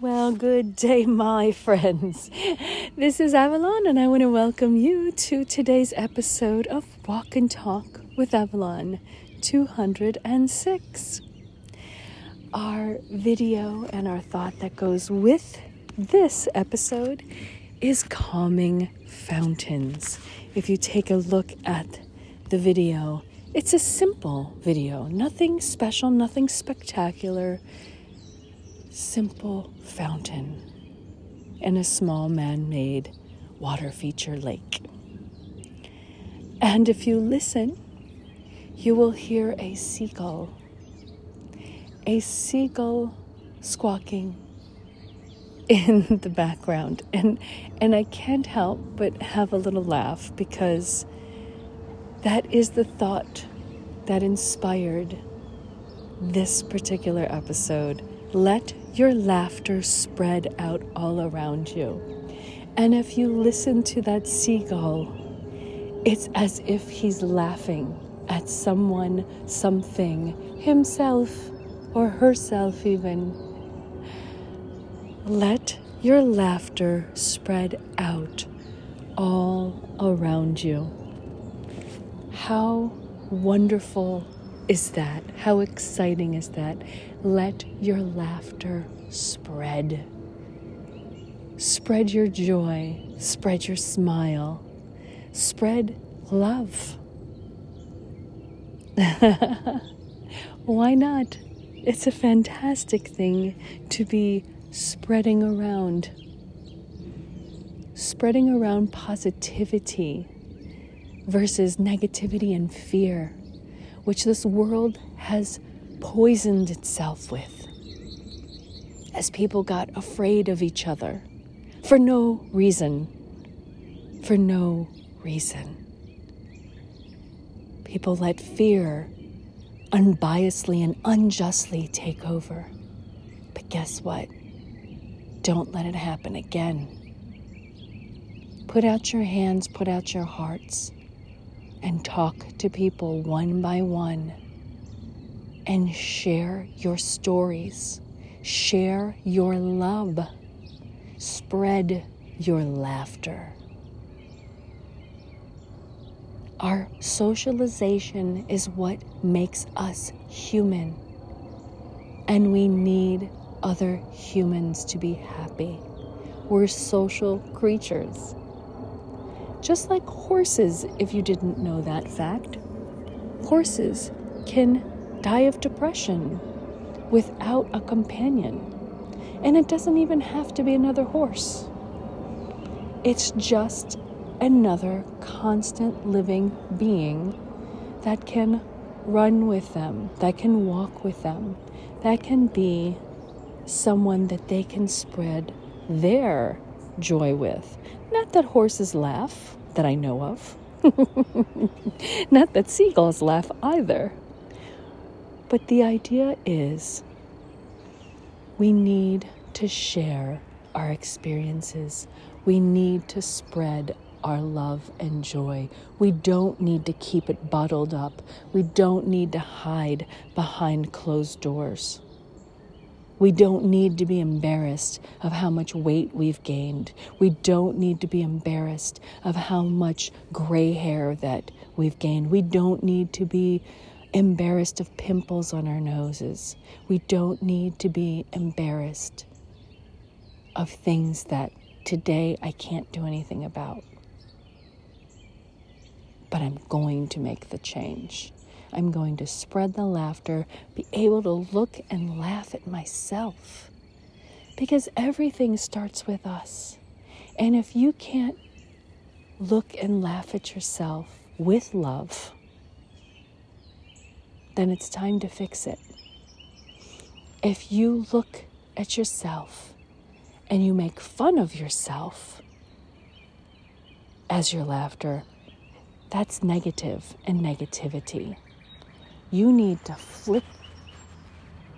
Well, good day, my friends. This is Avalon, and I want to welcome you to today's episode of Walk and Talk with Avalon 206. Our video and our thought that goes with this episode is calming fountains. If you take a look at the video, it's a simple video, nothing special, nothing spectacular simple fountain in a small man made water feature lake. And if you listen, you will hear a seagull, a seagull squawking in the background. And, and I can't help but have a little laugh because that is the thought that inspired this particular episode. Let your laughter spread out all around you. And if you listen to that seagull, it's as if he's laughing at someone, something, himself or herself, even. Let your laughter spread out all around you. How wonderful is that? How exciting is that? Let your laughter spread. Spread your joy, spread your smile, spread love. Why not? It's a fantastic thing to be spreading around. Spreading around positivity versus negativity and fear which this world has poisoned itself with. As people got afraid of each other for no reason. For no reason. People let fear unbiasedly and unjustly take over. But guess what? Don't let it happen again. Put out your hands, put out your hearts and talk to people one by one and share your stories, share your love, spread your laughter. Our socialization is what makes us human, and we need other humans to be happy. We're social creatures. Just like horses, if you didn't know that fact, horses can die of depression without a companion. And it doesn't even have to be another horse, it's just another constant living being that can run with them, that can walk with them, that can be someone that they can spread their joy with. Not that horses laugh, that I know of. Not that seagulls laugh either. But the idea is we need to share our experiences. We need to spread our love and joy. We don't need to keep it bottled up. We don't need to hide behind closed doors. We don't need to be embarrassed of how much weight we've gained. We don't need to be embarrassed of how much gray hair that we've gained. We don't need to be embarrassed of pimples on our noses. We don't need to be embarrassed of things that today I can't do anything about. But I'm going to make the change. I'm going to spread the laughter, be able to look and laugh at myself. Because everything starts with us. And if you can't look and laugh at yourself with love, then it's time to fix it. If you look at yourself and you make fun of yourself as your laughter, that's negative and negativity. You need to flip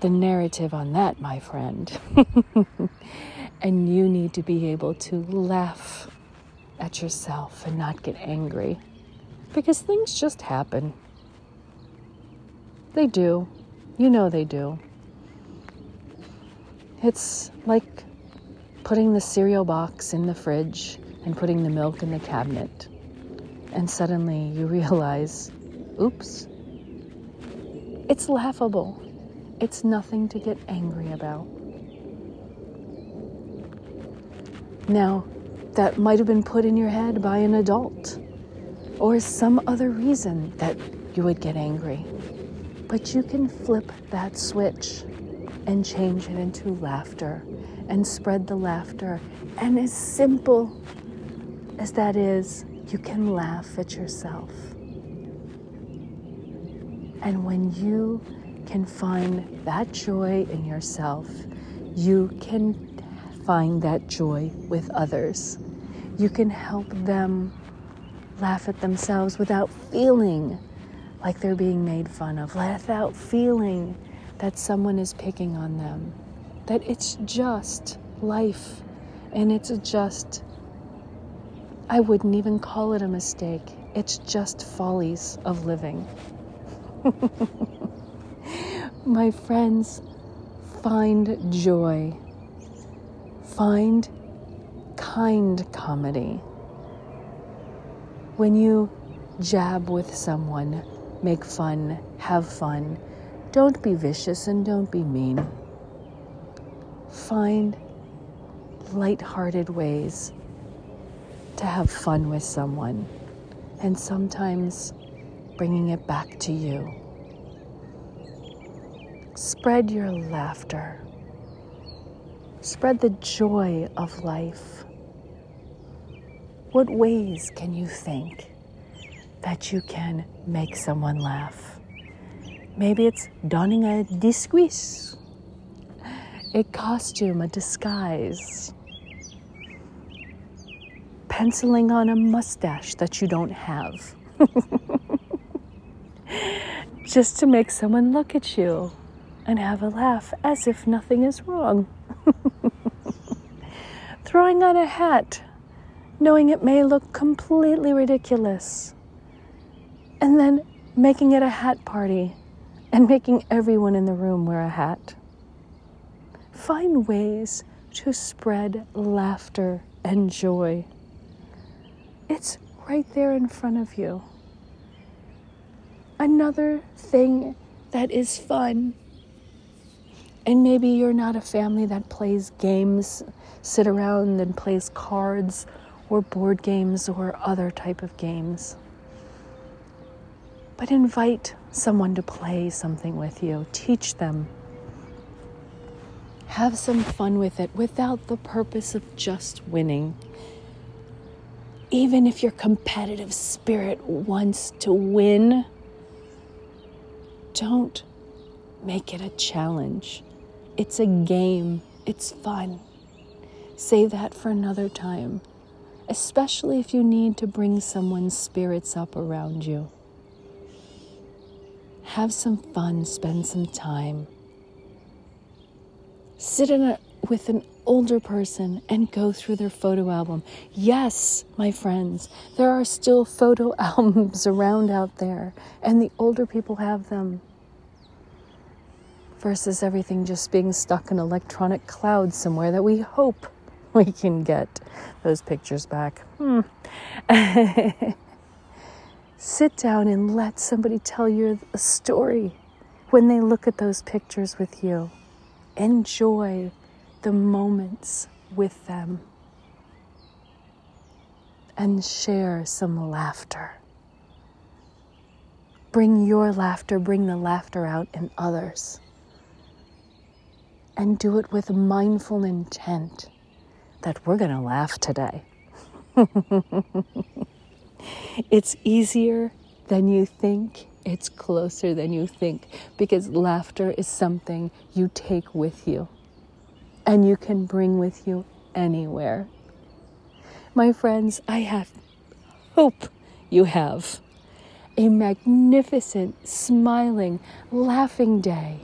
the narrative on that, my friend. and you need to be able to laugh at yourself and not get angry. Because things just happen. They do. You know they do. It's like putting the cereal box in the fridge and putting the milk in the cabinet. And suddenly you realize, oops, it's laughable. It's nothing to get angry about. Now, that might have been put in your head by an adult or some other reason that you would get angry. But you can flip that switch and change it into laughter and spread the laughter. And as simple as that is, you can laugh at yourself. And when you can find that joy in yourself, you can find that joy with others. You can help them laugh at themselves without feeling like they're being made fun of, without feeling that someone is picking on them, that it's just life and it's just, I wouldn't even call it a mistake, it's just follies of living. My friends, find joy. Find kind comedy. When you jab with someone, make fun, have fun, don't be vicious and don't be mean. Find light-hearted ways to have fun with someone and sometimes bringing it back to you. Spread your laughter. Spread the joy of life. What ways can you think that you can make someone laugh? Maybe it's donning a disguise, a costume, a disguise, penciling on a mustache that you don't have, just to make someone look at you and have a laugh as if nothing is wrong. Throwing on a hat, knowing it may look completely ridiculous, and then making it a hat party and making everyone in the room wear a hat. Find ways to spread laughter and joy. It's right there in front of you. Another thing that is fun and maybe you're not a family that plays games, sit around and plays cards or board games or other type of games. But invite someone to play something with you. Teach them. Have some fun with it without the purpose of just winning. Even if your competitive spirit wants to win, don't make it a challenge. It's a game, it's fun. Save that for another time, especially if you need to bring someone's spirits up around you. Have some fun, spend some time. Sit in a, with an older person and go through their photo album. Yes, my friends, there are still photo albums around out there, and the older people have them versus everything just being stuck in electronic cloud somewhere that we hope we can get those pictures back. Hmm. Sit down and let somebody tell you a story when they look at those pictures with you. Enjoy the moments with them and share some laughter. Bring your laughter, bring the laughter out in others and do it with mindful intent that we're going to laugh today. it's easier than you think. It's closer than you think because laughter is something you take with you and you can bring with you anywhere. My friends, I have hope you have a magnificent, smiling, laughing day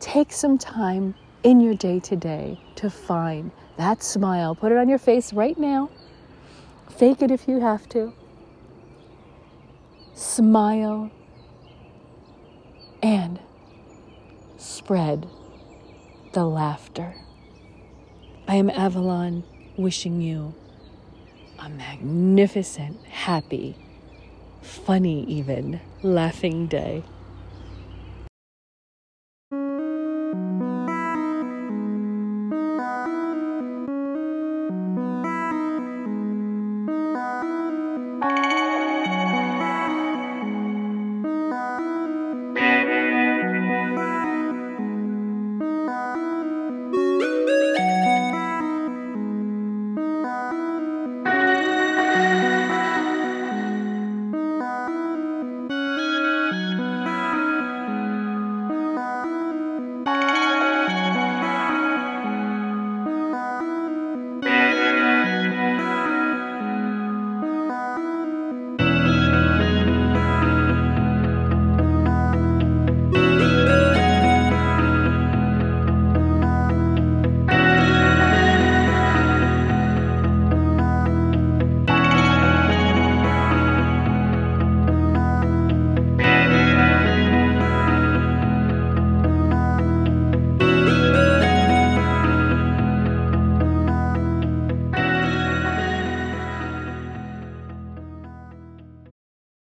take some time in your day to day to find that smile. Put it on your face right now. Fake it if you have to. Smile and spread the laughter. I am Avalon, wishing you a magnificent, happy, funny, even laughing day.